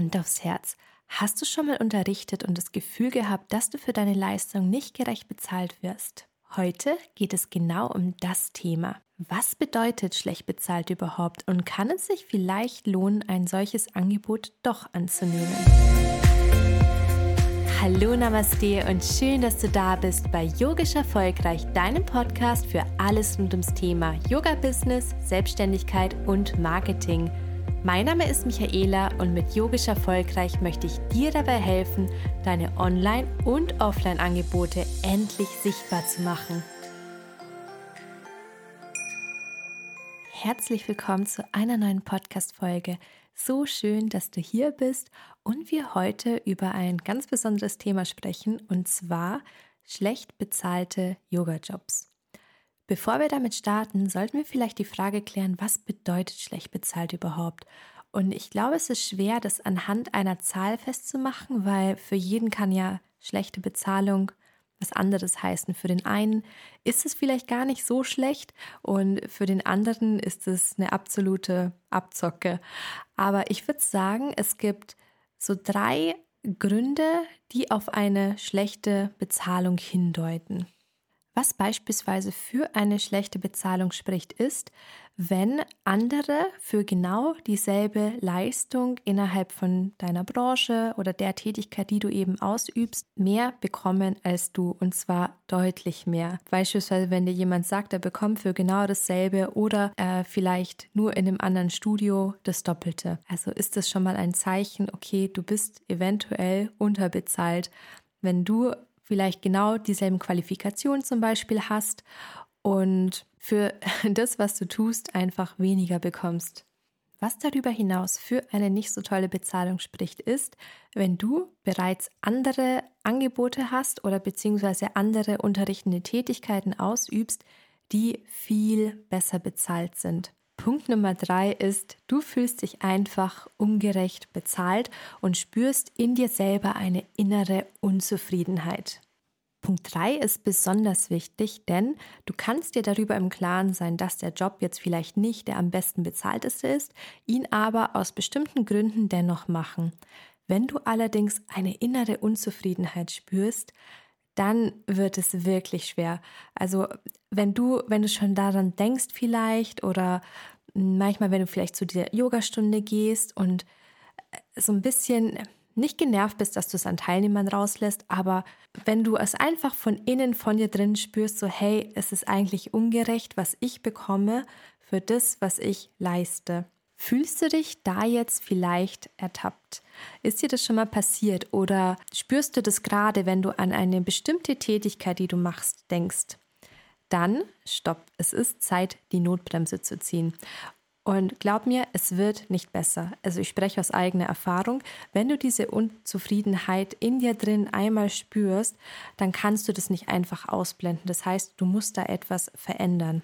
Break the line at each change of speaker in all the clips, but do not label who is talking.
Hand aufs Herz. Hast du schon mal unterrichtet und das Gefühl gehabt, dass du für deine Leistung nicht gerecht bezahlt wirst? Heute geht es genau um das Thema. Was bedeutet schlecht bezahlt überhaupt und kann es sich vielleicht lohnen, ein solches Angebot doch anzunehmen? Hallo Namaste und schön, dass du da bist bei Yogisch Erfolgreich, deinem Podcast für alles rund ums Thema Yoga-Business, Selbstständigkeit und Marketing. Mein Name ist Michaela und mit Yogisch Erfolgreich möchte ich dir dabei helfen, deine Online- und Offline-Angebote endlich sichtbar zu machen. Herzlich willkommen zu einer neuen Podcast-Folge. So schön, dass du hier bist und wir heute über ein ganz besonderes Thema sprechen und zwar schlecht bezahlte Yoga-Jobs. Bevor wir damit starten, sollten wir vielleicht die Frage klären, was bedeutet schlecht bezahlt überhaupt? Und ich glaube, es ist schwer, das anhand einer Zahl festzumachen, weil für jeden kann ja schlechte Bezahlung was anderes heißen. Für den einen ist es vielleicht gar nicht so schlecht und für den anderen ist es eine absolute Abzocke. Aber ich würde sagen, es gibt so drei Gründe, die auf eine schlechte Bezahlung hindeuten. Was beispielsweise für eine schlechte Bezahlung spricht, ist, wenn andere für genau dieselbe Leistung innerhalb von deiner Branche oder der Tätigkeit, die du eben ausübst, mehr bekommen als du und zwar deutlich mehr. Beispielsweise, wenn dir jemand sagt, er bekommt für genau dasselbe oder äh, vielleicht nur in einem anderen Studio das Doppelte. Also ist das schon mal ein Zeichen, okay, du bist eventuell unterbezahlt. Wenn du vielleicht genau dieselben Qualifikationen zum Beispiel hast und für das, was du tust, einfach weniger bekommst. Was darüber hinaus für eine nicht so tolle Bezahlung spricht, ist, wenn du bereits andere Angebote hast oder beziehungsweise andere unterrichtende Tätigkeiten ausübst, die viel besser bezahlt sind. Punkt Nummer drei ist, du fühlst dich einfach ungerecht bezahlt und spürst in dir selber eine innere Unzufriedenheit. Punkt 3 ist besonders wichtig, denn du kannst dir darüber im Klaren sein, dass der Job jetzt vielleicht nicht der am besten bezahlteste ist, ihn aber aus bestimmten Gründen dennoch machen. Wenn du allerdings eine innere Unzufriedenheit spürst, dann wird es wirklich schwer. Also wenn du, wenn du schon daran denkst vielleicht oder manchmal, wenn du vielleicht zu dieser Yogastunde gehst und äh, so ein bisschen nicht genervt bist, dass du es an Teilnehmern rauslässt, aber wenn du es einfach von innen von dir drin spürst, so hey, es ist eigentlich ungerecht, was ich bekomme für das, was ich leiste. Fühlst du dich da jetzt vielleicht ertappt? Ist dir das schon mal passiert oder spürst du das gerade, wenn du an eine bestimmte Tätigkeit, die du machst, denkst? Dann stopp, es ist Zeit, die Notbremse zu ziehen. Und glaub mir, es wird nicht besser. Also ich spreche aus eigener Erfahrung. Wenn du diese Unzufriedenheit in dir drin einmal spürst, dann kannst du das nicht einfach ausblenden. Das heißt, du musst da etwas verändern.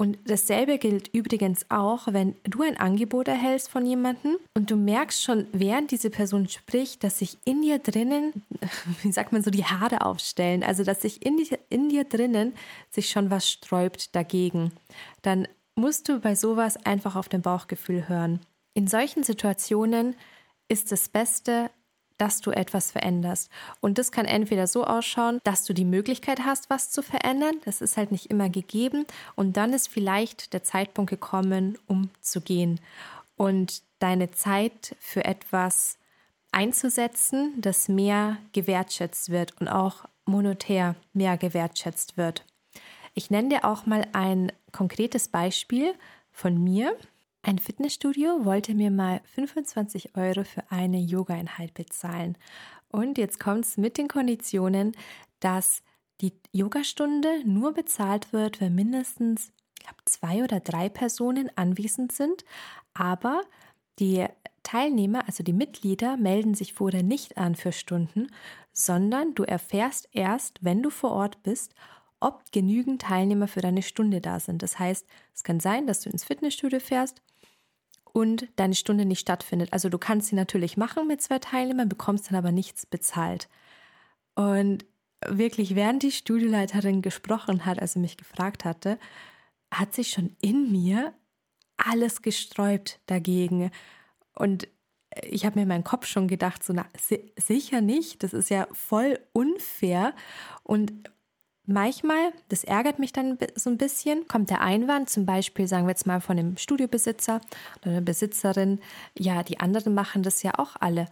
Und dasselbe gilt übrigens auch, wenn du ein Angebot erhältst von jemandem und du merkst schon, während diese Person spricht, dass sich in dir drinnen, wie sagt man so, die Haare aufstellen, also dass sich in, in dir drinnen sich schon was sträubt dagegen, dann musst du bei sowas einfach auf dein Bauchgefühl hören. In solchen Situationen ist das Beste, dass du etwas veränderst. Und das kann entweder so ausschauen, dass du die Möglichkeit hast, was zu verändern. Das ist halt nicht immer gegeben. Und dann ist vielleicht der Zeitpunkt gekommen, um zu gehen und deine Zeit für etwas einzusetzen, das mehr gewertschätzt wird und auch monetär mehr gewertschätzt wird. Ich nenne dir auch mal ein konkretes Beispiel von mir. Ein Fitnessstudio wollte mir mal 25 Euro für eine Yoga-Einheit bezahlen. Und jetzt kommt es mit den Konditionen, dass die Yogastunde nur bezahlt wird, wenn mindestens ich glaube, zwei oder drei Personen anwesend sind. Aber die Teilnehmer, also die Mitglieder, melden sich vorher nicht an für Stunden, sondern du erfährst erst, wenn du vor Ort bist, ob genügend Teilnehmer für deine Stunde da sind. Das heißt, es kann sein, dass du ins Fitnessstudio fährst und deine Stunde nicht stattfindet. Also du kannst sie natürlich machen mit zwei Teilnehmern, bekommst dann aber nichts bezahlt. Und wirklich, während die Studioleiterin gesprochen hat, also mich gefragt hatte, hat sich schon in mir alles gesträubt dagegen. Und ich habe mir in meinem Kopf schon gedacht, so na, sicher nicht, das ist ja voll unfair. Und manchmal, das ärgert mich dann so ein bisschen, kommt der Einwand, zum Beispiel sagen wir jetzt mal von dem Studiobesitzer oder der Besitzerin, ja, die anderen machen das ja auch alle.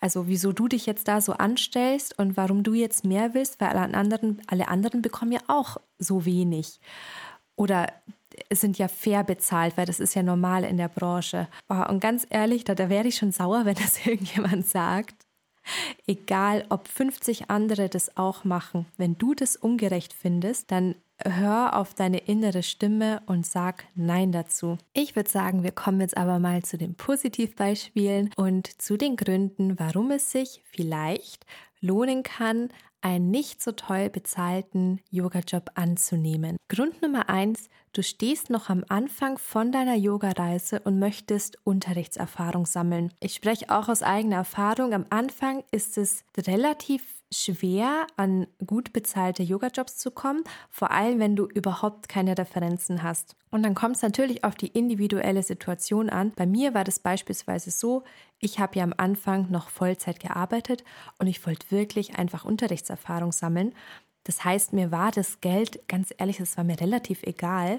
Also wieso du dich jetzt da so anstellst und warum du jetzt mehr willst, weil alle anderen, alle anderen bekommen ja auch so wenig. Oder sind ja fair bezahlt, weil das ist ja normal in der Branche. Und ganz ehrlich, da, da werde ich schon sauer, wenn das irgendjemand sagt. Egal, ob 50 andere das auch machen, wenn du das ungerecht findest, dann hör auf deine innere Stimme und sag Nein dazu. Ich würde sagen, wir kommen jetzt aber mal zu den Positivbeispielen und zu den Gründen, warum es sich vielleicht lohnen kann, einen nicht so toll bezahlten Yoga-Job anzunehmen. Grund Nummer eins, du stehst noch am Anfang von deiner Yoga-Reise und möchtest Unterrichtserfahrung sammeln. Ich spreche auch aus eigener Erfahrung. Am Anfang ist es relativ schwer, an gut bezahlte Yoga-Jobs zu kommen, vor allem wenn du überhaupt keine Referenzen hast. Und dann kommt es natürlich auf die individuelle Situation an. Bei mir war das beispielsweise so, ich habe ja am Anfang noch Vollzeit gearbeitet und ich wollte wirklich einfach Unterrichtserfahrung sammeln. Das heißt, mir war das Geld, ganz ehrlich, das war mir relativ egal.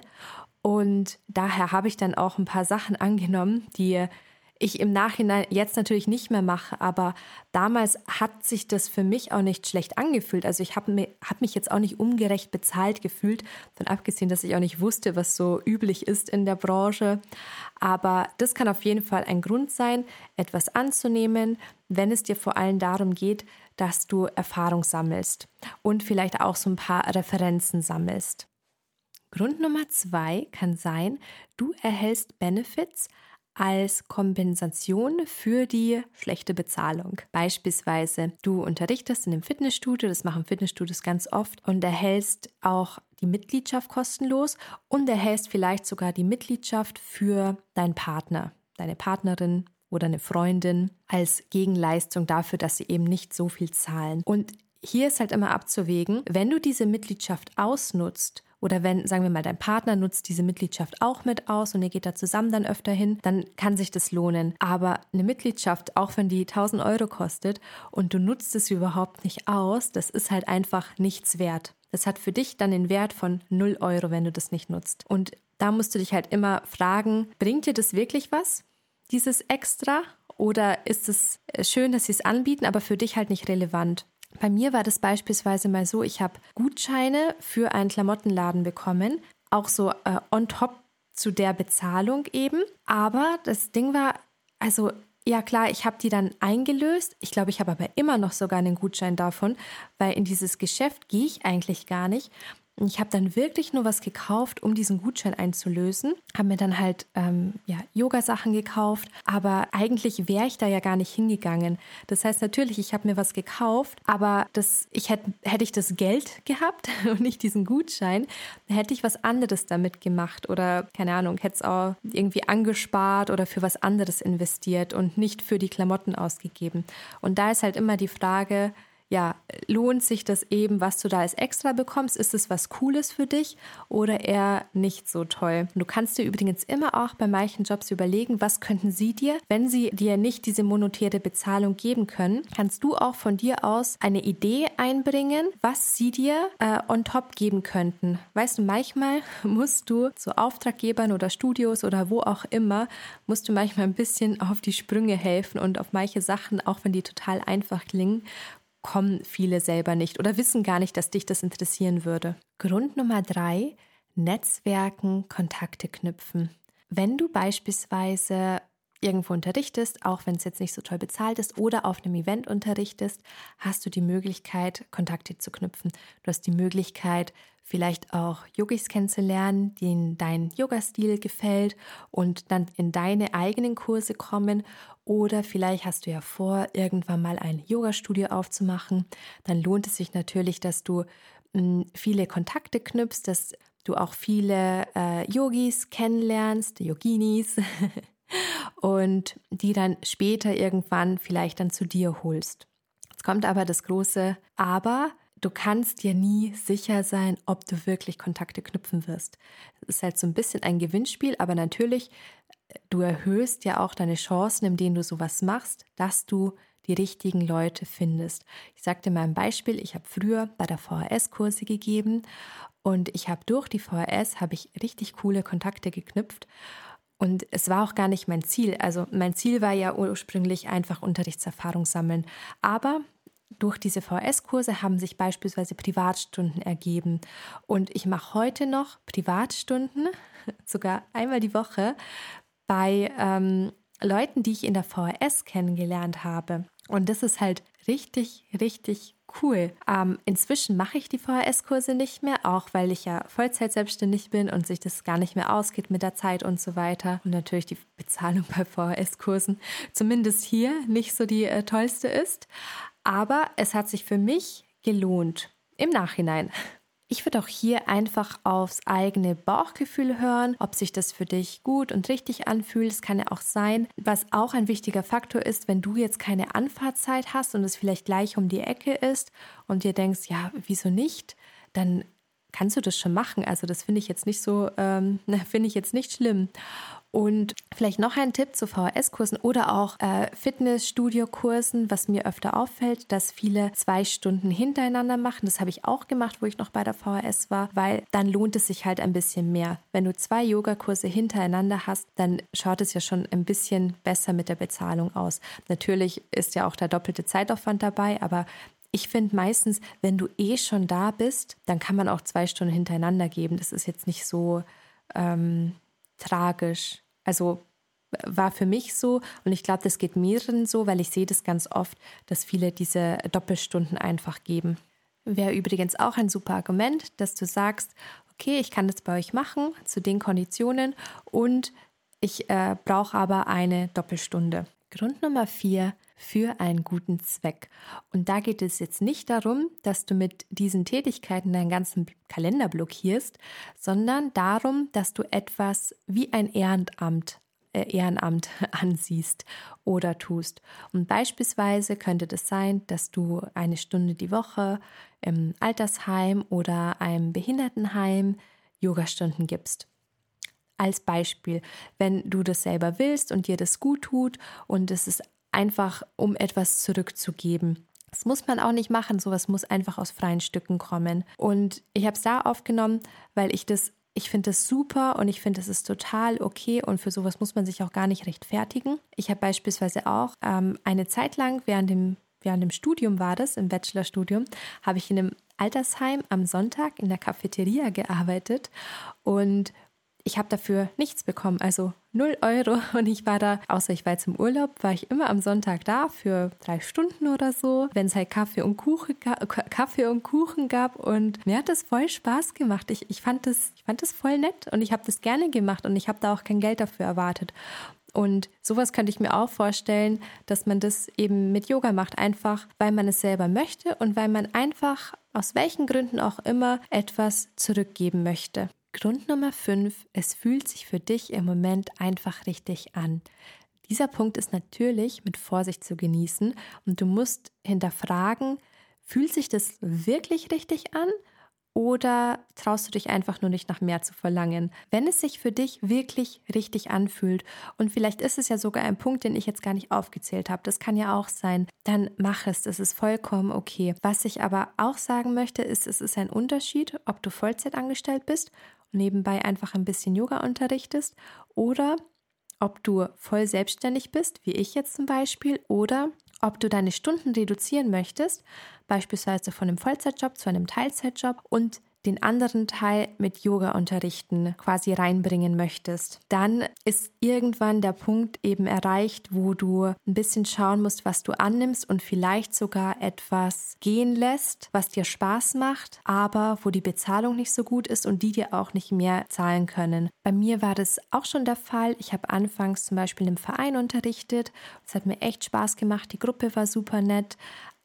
Und daher habe ich dann auch ein paar Sachen angenommen, die ich im Nachhinein jetzt natürlich nicht mehr mache, aber damals hat sich das für mich auch nicht schlecht angefühlt. Also ich habe mich, hab mich jetzt auch nicht ungerecht bezahlt gefühlt, von abgesehen, dass ich auch nicht wusste, was so üblich ist in der Branche. Aber das kann auf jeden Fall ein Grund sein, etwas anzunehmen, wenn es dir vor allem darum geht, dass du Erfahrung sammelst und vielleicht auch so ein paar Referenzen sammelst. Grund Nummer zwei kann sein, du erhältst Benefits, als Kompensation für die schlechte Bezahlung. Beispielsweise, du unterrichtest in einem Fitnessstudio, das machen Fitnessstudios ganz oft, und erhältst auch die Mitgliedschaft kostenlos und erhältst vielleicht sogar die Mitgliedschaft für deinen Partner, deine Partnerin oder eine Freundin als Gegenleistung dafür, dass sie eben nicht so viel zahlen. Und hier ist halt immer abzuwägen, wenn du diese Mitgliedschaft ausnutzt oder wenn, sagen wir mal, dein Partner nutzt diese Mitgliedschaft auch mit aus und ihr geht da zusammen dann öfter hin, dann kann sich das lohnen. Aber eine Mitgliedschaft, auch wenn die 1000 Euro kostet und du nutzt es überhaupt nicht aus, das ist halt einfach nichts wert. Das hat für dich dann den Wert von 0 Euro, wenn du das nicht nutzt. Und da musst du dich halt immer fragen, bringt dir das wirklich was, dieses Extra? Oder ist es schön, dass sie es anbieten, aber für dich halt nicht relevant? Bei mir war das beispielsweise mal so, ich habe Gutscheine für einen Klamottenladen bekommen, auch so äh, on top zu der Bezahlung eben. Aber das Ding war, also ja klar, ich habe die dann eingelöst. Ich glaube, ich habe aber immer noch sogar einen Gutschein davon, weil in dieses Geschäft gehe ich eigentlich gar nicht. Ich habe dann wirklich nur was gekauft, um diesen Gutschein einzulösen. Habe mir dann halt ähm, ja, Yoga-Sachen gekauft, aber eigentlich wäre ich da ja gar nicht hingegangen. Das heißt natürlich, ich habe mir was gekauft, aber das, ich hätte hätte ich das Geld gehabt und nicht diesen Gutschein, hätte ich was anderes damit gemacht oder keine Ahnung, hätte es auch irgendwie angespart oder für was anderes investiert und nicht für die Klamotten ausgegeben. Und da ist halt immer die Frage, ja, lohnt sich das eben, was du da als extra bekommst? Ist es was Cooles für dich oder eher nicht so toll? Du kannst dir übrigens immer auch bei manchen Jobs überlegen, was könnten sie dir, wenn sie dir nicht diese monetäre Bezahlung geben können, kannst du auch von dir aus eine Idee einbringen, was sie dir äh, on top geben könnten. Weißt du, manchmal musst du zu Auftraggebern oder Studios oder wo auch immer, musst du manchmal ein bisschen auf die Sprünge helfen und auf manche Sachen, auch wenn die total einfach klingen, kommen viele selber nicht oder wissen gar nicht, dass dich das interessieren würde. Grund Nummer drei, Netzwerken, Kontakte knüpfen. Wenn du beispielsweise irgendwo unterrichtest, auch wenn es jetzt nicht so toll bezahlt ist, oder auf einem Event unterrichtest, hast du die Möglichkeit, Kontakte zu knüpfen. Du hast die Möglichkeit, vielleicht auch Yogis kennenzulernen, denen dein Yoga-Stil gefällt und dann in deine eigenen Kurse kommen. Oder vielleicht hast du ja vor, irgendwann mal ein Yoga-Studio aufzumachen. Dann lohnt es sich natürlich, dass du hm, viele Kontakte knüpfst, dass du auch viele äh, Yogis kennenlernst, Yoginis. und die dann später irgendwann vielleicht dann zu dir holst. Jetzt kommt aber das große Aber, du kannst dir nie sicher sein, ob du wirklich Kontakte knüpfen wirst. Es ist halt so ein bisschen ein Gewinnspiel, aber natürlich du erhöhst ja auch deine Chancen, indem du sowas machst, dass du die richtigen Leute findest. Ich sagte mal ein Beispiel, ich habe früher bei der VHS Kurse gegeben und ich habe durch die VHS habe ich richtig coole Kontakte geknüpft und es war auch gar nicht mein Ziel. Also mein Ziel war ja ursprünglich einfach Unterrichtserfahrung sammeln, aber durch diese VS-Kurse haben sich beispielsweise Privatstunden ergeben. Und ich mache heute noch Privatstunden, sogar einmal die Woche, bei ähm, Leuten, die ich in der VHS kennengelernt habe. Und das ist halt richtig, richtig cool. Ähm, inzwischen mache ich die VHS-Kurse nicht mehr, auch weil ich ja Vollzeit selbstständig bin und sich das gar nicht mehr ausgeht mit der Zeit und so weiter. Und natürlich die Bezahlung bei VHS-Kursen zumindest hier nicht so die äh, tollste ist. Aber es hat sich für mich gelohnt im Nachhinein. Ich würde auch hier einfach aufs eigene Bauchgefühl hören, ob sich das für dich gut und richtig anfühlt. Es kann ja auch sein, was auch ein wichtiger Faktor ist, wenn du jetzt keine Anfahrtzeit hast und es vielleicht gleich um die Ecke ist und dir denkst, ja, wieso nicht? Dann kannst du das schon machen. Also das finde ich jetzt nicht so, ähm, finde ich jetzt nicht schlimm. Und vielleicht noch ein Tipp zu VHS-Kursen oder auch äh, Fitnessstudio-Kursen, was mir öfter auffällt, dass viele zwei Stunden hintereinander machen. Das habe ich auch gemacht, wo ich noch bei der VHS war, weil dann lohnt es sich halt ein bisschen mehr. Wenn du zwei Yogakurse hintereinander hast, dann schaut es ja schon ein bisschen besser mit der Bezahlung aus. Natürlich ist ja auch der doppelte Zeitaufwand dabei, aber ich finde meistens, wenn du eh schon da bist, dann kann man auch zwei Stunden hintereinander geben. Das ist jetzt nicht so ähm, tragisch. Also war für mich so und ich glaube, das geht mehreren so, weil ich sehe das ganz oft, dass viele diese Doppelstunden einfach geben. Wäre übrigens auch ein super Argument, dass du sagst, okay, ich kann das bei euch machen zu den Konditionen und ich äh, brauche aber eine Doppelstunde. Grund Nummer vier, für einen guten Zweck. Und da geht es jetzt nicht darum, dass du mit diesen Tätigkeiten deinen ganzen Kalender blockierst, sondern darum, dass du etwas wie ein Ehrenamt äh, Ehrenamt ansiehst oder tust. Und beispielsweise könnte das sein, dass du eine Stunde die Woche im Altersheim oder einem Behindertenheim Yogastunden gibst. Als Beispiel, wenn du das selber willst und dir das gut tut und es ist einfach um etwas zurückzugeben. Das muss man auch nicht machen, sowas muss einfach aus freien Stücken kommen. Und ich habe es da aufgenommen, weil ich das, ich finde das super und ich finde, das ist total okay und für sowas muss man sich auch gar nicht rechtfertigen. Ich habe beispielsweise auch ähm, eine Zeit lang während dem, während dem Studium war das, im Bachelorstudium, habe ich in einem Altersheim am Sonntag in der Cafeteria gearbeitet und ich habe dafür nichts bekommen, also 0 Euro. Und ich war da, außer ich war jetzt im Urlaub, war ich immer am Sonntag da für drei Stunden oder so, wenn es halt Kaffee und Kuchen, Kaffee und Kuchen gab. Und mir hat das voll Spaß gemacht. Ich, ich, fand, das, ich fand das voll nett und ich habe das gerne gemacht und ich habe da auch kein Geld dafür erwartet. Und sowas könnte ich mir auch vorstellen, dass man das eben mit Yoga macht, einfach weil man es selber möchte und weil man einfach aus welchen Gründen auch immer etwas zurückgeben möchte. Grund Nummer 5, es fühlt sich für dich im Moment einfach richtig an. Dieser Punkt ist natürlich mit Vorsicht zu genießen und du musst hinterfragen, fühlt sich das wirklich richtig an oder traust du dich einfach nur nicht nach mehr zu verlangen? Wenn es sich für dich wirklich richtig anfühlt und vielleicht ist es ja sogar ein Punkt, den ich jetzt gar nicht aufgezählt habe, das kann ja auch sein, dann mach es, das ist vollkommen okay. Was ich aber auch sagen möchte, ist, es ist ein Unterschied, ob du Vollzeit angestellt bist nebenbei einfach ein bisschen Yoga unterrichtest oder ob du voll selbstständig bist, wie ich jetzt zum Beispiel, oder ob du deine Stunden reduzieren möchtest, beispielsweise von einem Vollzeitjob zu einem Teilzeitjob und den anderen Teil mit Yoga unterrichten quasi reinbringen möchtest, dann ist irgendwann der Punkt eben erreicht, wo du ein bisschen schauen musst, was du annimmst und vielleicht sogar etwas gehen lässt, was dir Spaß macht, aber wo die Bezahlung nicht so gut ist und die dir auch nicht mehr zahlen können. Bei mir war das auch schon der Fall. Ich habe anfangs zum Beispiel im Verein unterrichtet. Es hat mir echt Spaß gemacht. Die Gruppe war super nett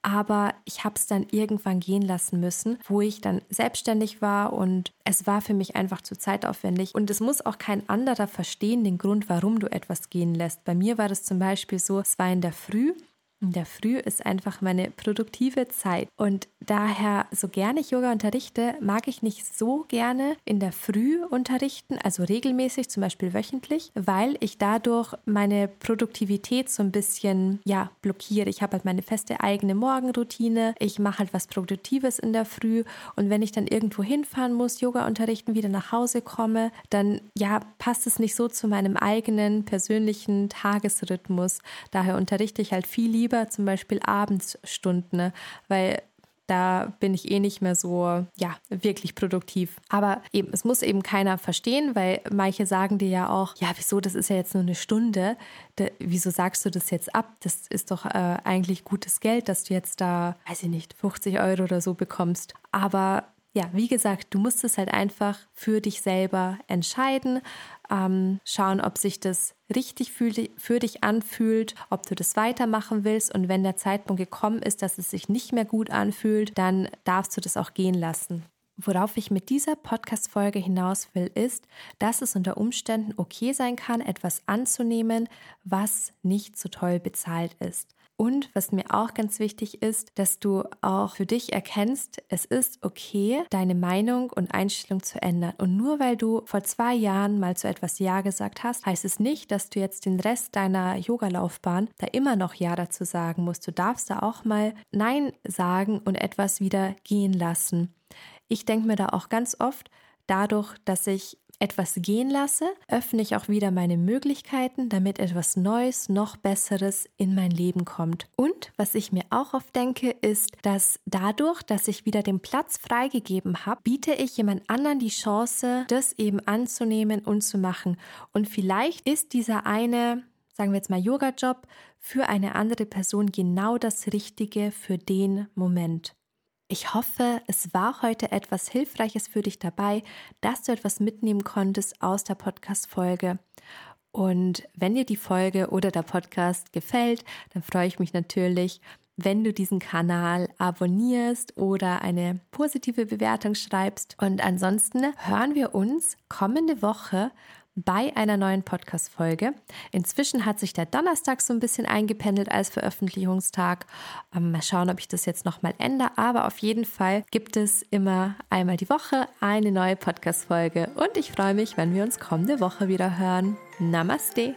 aber ich habe es dann irgendwann gehen lassen müssen, wo ich dann selbstständig war und es war für mich einfach zu zeitaufwendig und es muss auch kein anderer verstehen den Grund, warum du etwas gehen lässt. Bei mir war das zum Beispiel so, es war in der Früh in der Früh ist einfach meine produktive Zeit. Und daher, so gerne ich Yoga unterrichte, mag ich nicht so gerne in der Früh unterrichten, also regelmäßig, zum Beispiel wöchentlich, weil ich dadurch meine Produktivität so ein bisschen, ja, blockiere. Ich habe halt meine feste eigene Morgenroutine. Ich mache halt was Produktives in der Früh. Und wenn ich dann irgendwo hinfahren muss, Yoga unterrichten, wieder nach Hause komme, dann, ja, passt es nicht so zu meinem eigenen persönlichen Tagesrhythmus. Daher unterrichte ich halt viel lieber lieber zum Beispiel Abendsstunden, ne? weil da bin ich eh nicht mehr so, ja, wirklich produktiv. Aber eben, es muss eben keiner verstehen, weil manche sagen dir ja auch, ja, wieso, das ist ja jetzt nur eine Stunde. Da, wieso sagst du das jetzt ab? Das ist doch äh, eigentlich gutes Geld, dass du jetzt da, weiß ich nicht, 50 Euro oder so bekommst. Aber ja, wie gesagt, du musst es halt einfach für dich selber entscheiden, ähm, schauen, ob sich das richtig für, für dich anfühlt, ob du das weitermachen willst und wenn der Zeitpunkt gekommen ist, dass es sich nicht mehr gut anfühlt, dann darfst du das auch gehen lassen. Worauf ich mit dieser Podcast-Folge hinaus will, ist, dass es unter Umständen okay sein kann, etwas anzunehmen, was nicht so toll bezahlt ist. Und was mir auch ganz wichtig ist, dass du auch für dich erkennst, es ist okay, deine Meinung und Einstellung zu ändern. Und nur weil du vor zwei Jahren mal zu etwas Ja gesagt hast, heißt es nicht, dass du jetzt den Rest deiner Yoga-Laufbahn da immer noch Ja dazu sagen musst. Du darfst da auch mal Nein sagen und etwas wieder gehen lassen. Ich denke mir da auch ganz oft, dadurch, dass ich etwas gehen lasse, öffne ich auch wieder meine Möglichkeiten, damit etwas Neues, noch Besseres in mein Leben kommt. Und was ich mir auch oft denke, ist, dass dadurch, dass ich wieder den Platz freigegeben habe, biete ich jemand anderen die Chance, das eben anzunehmen und zu machen. Und vielleicht ist dieser eine sagen wir jetzt mal Yoga-Job, für eine andere Person genau das Richtige für den Moment. Ich hoffe, es war heute etwas Hilfreiches für dich dabei, dass du etwas mitnehmen konntest aus der Podcast-Folge. Und wenn dir die Folge oder der Podcast gefällt, dann freue ich mich natürlich, wenn du diesen Kanal abonnierst oder eine positive Bewertung schreibst. Und ansonsten hören wir uns kommende Woche bei einer neuen Podcast-Folge. Inzwischen hat sich der Donnerstag so ein bisschen eingependelt als Veröffentlichungstag. Ähm, mal schauen, ob ich das jetzt nochmal ändere. Aber auf jeden Fall gibt es immer einmal die Woche eine neue Podcast-Folge. Und ich freue mich, wenn wir uns kommende Woche wieder hören. Namaste.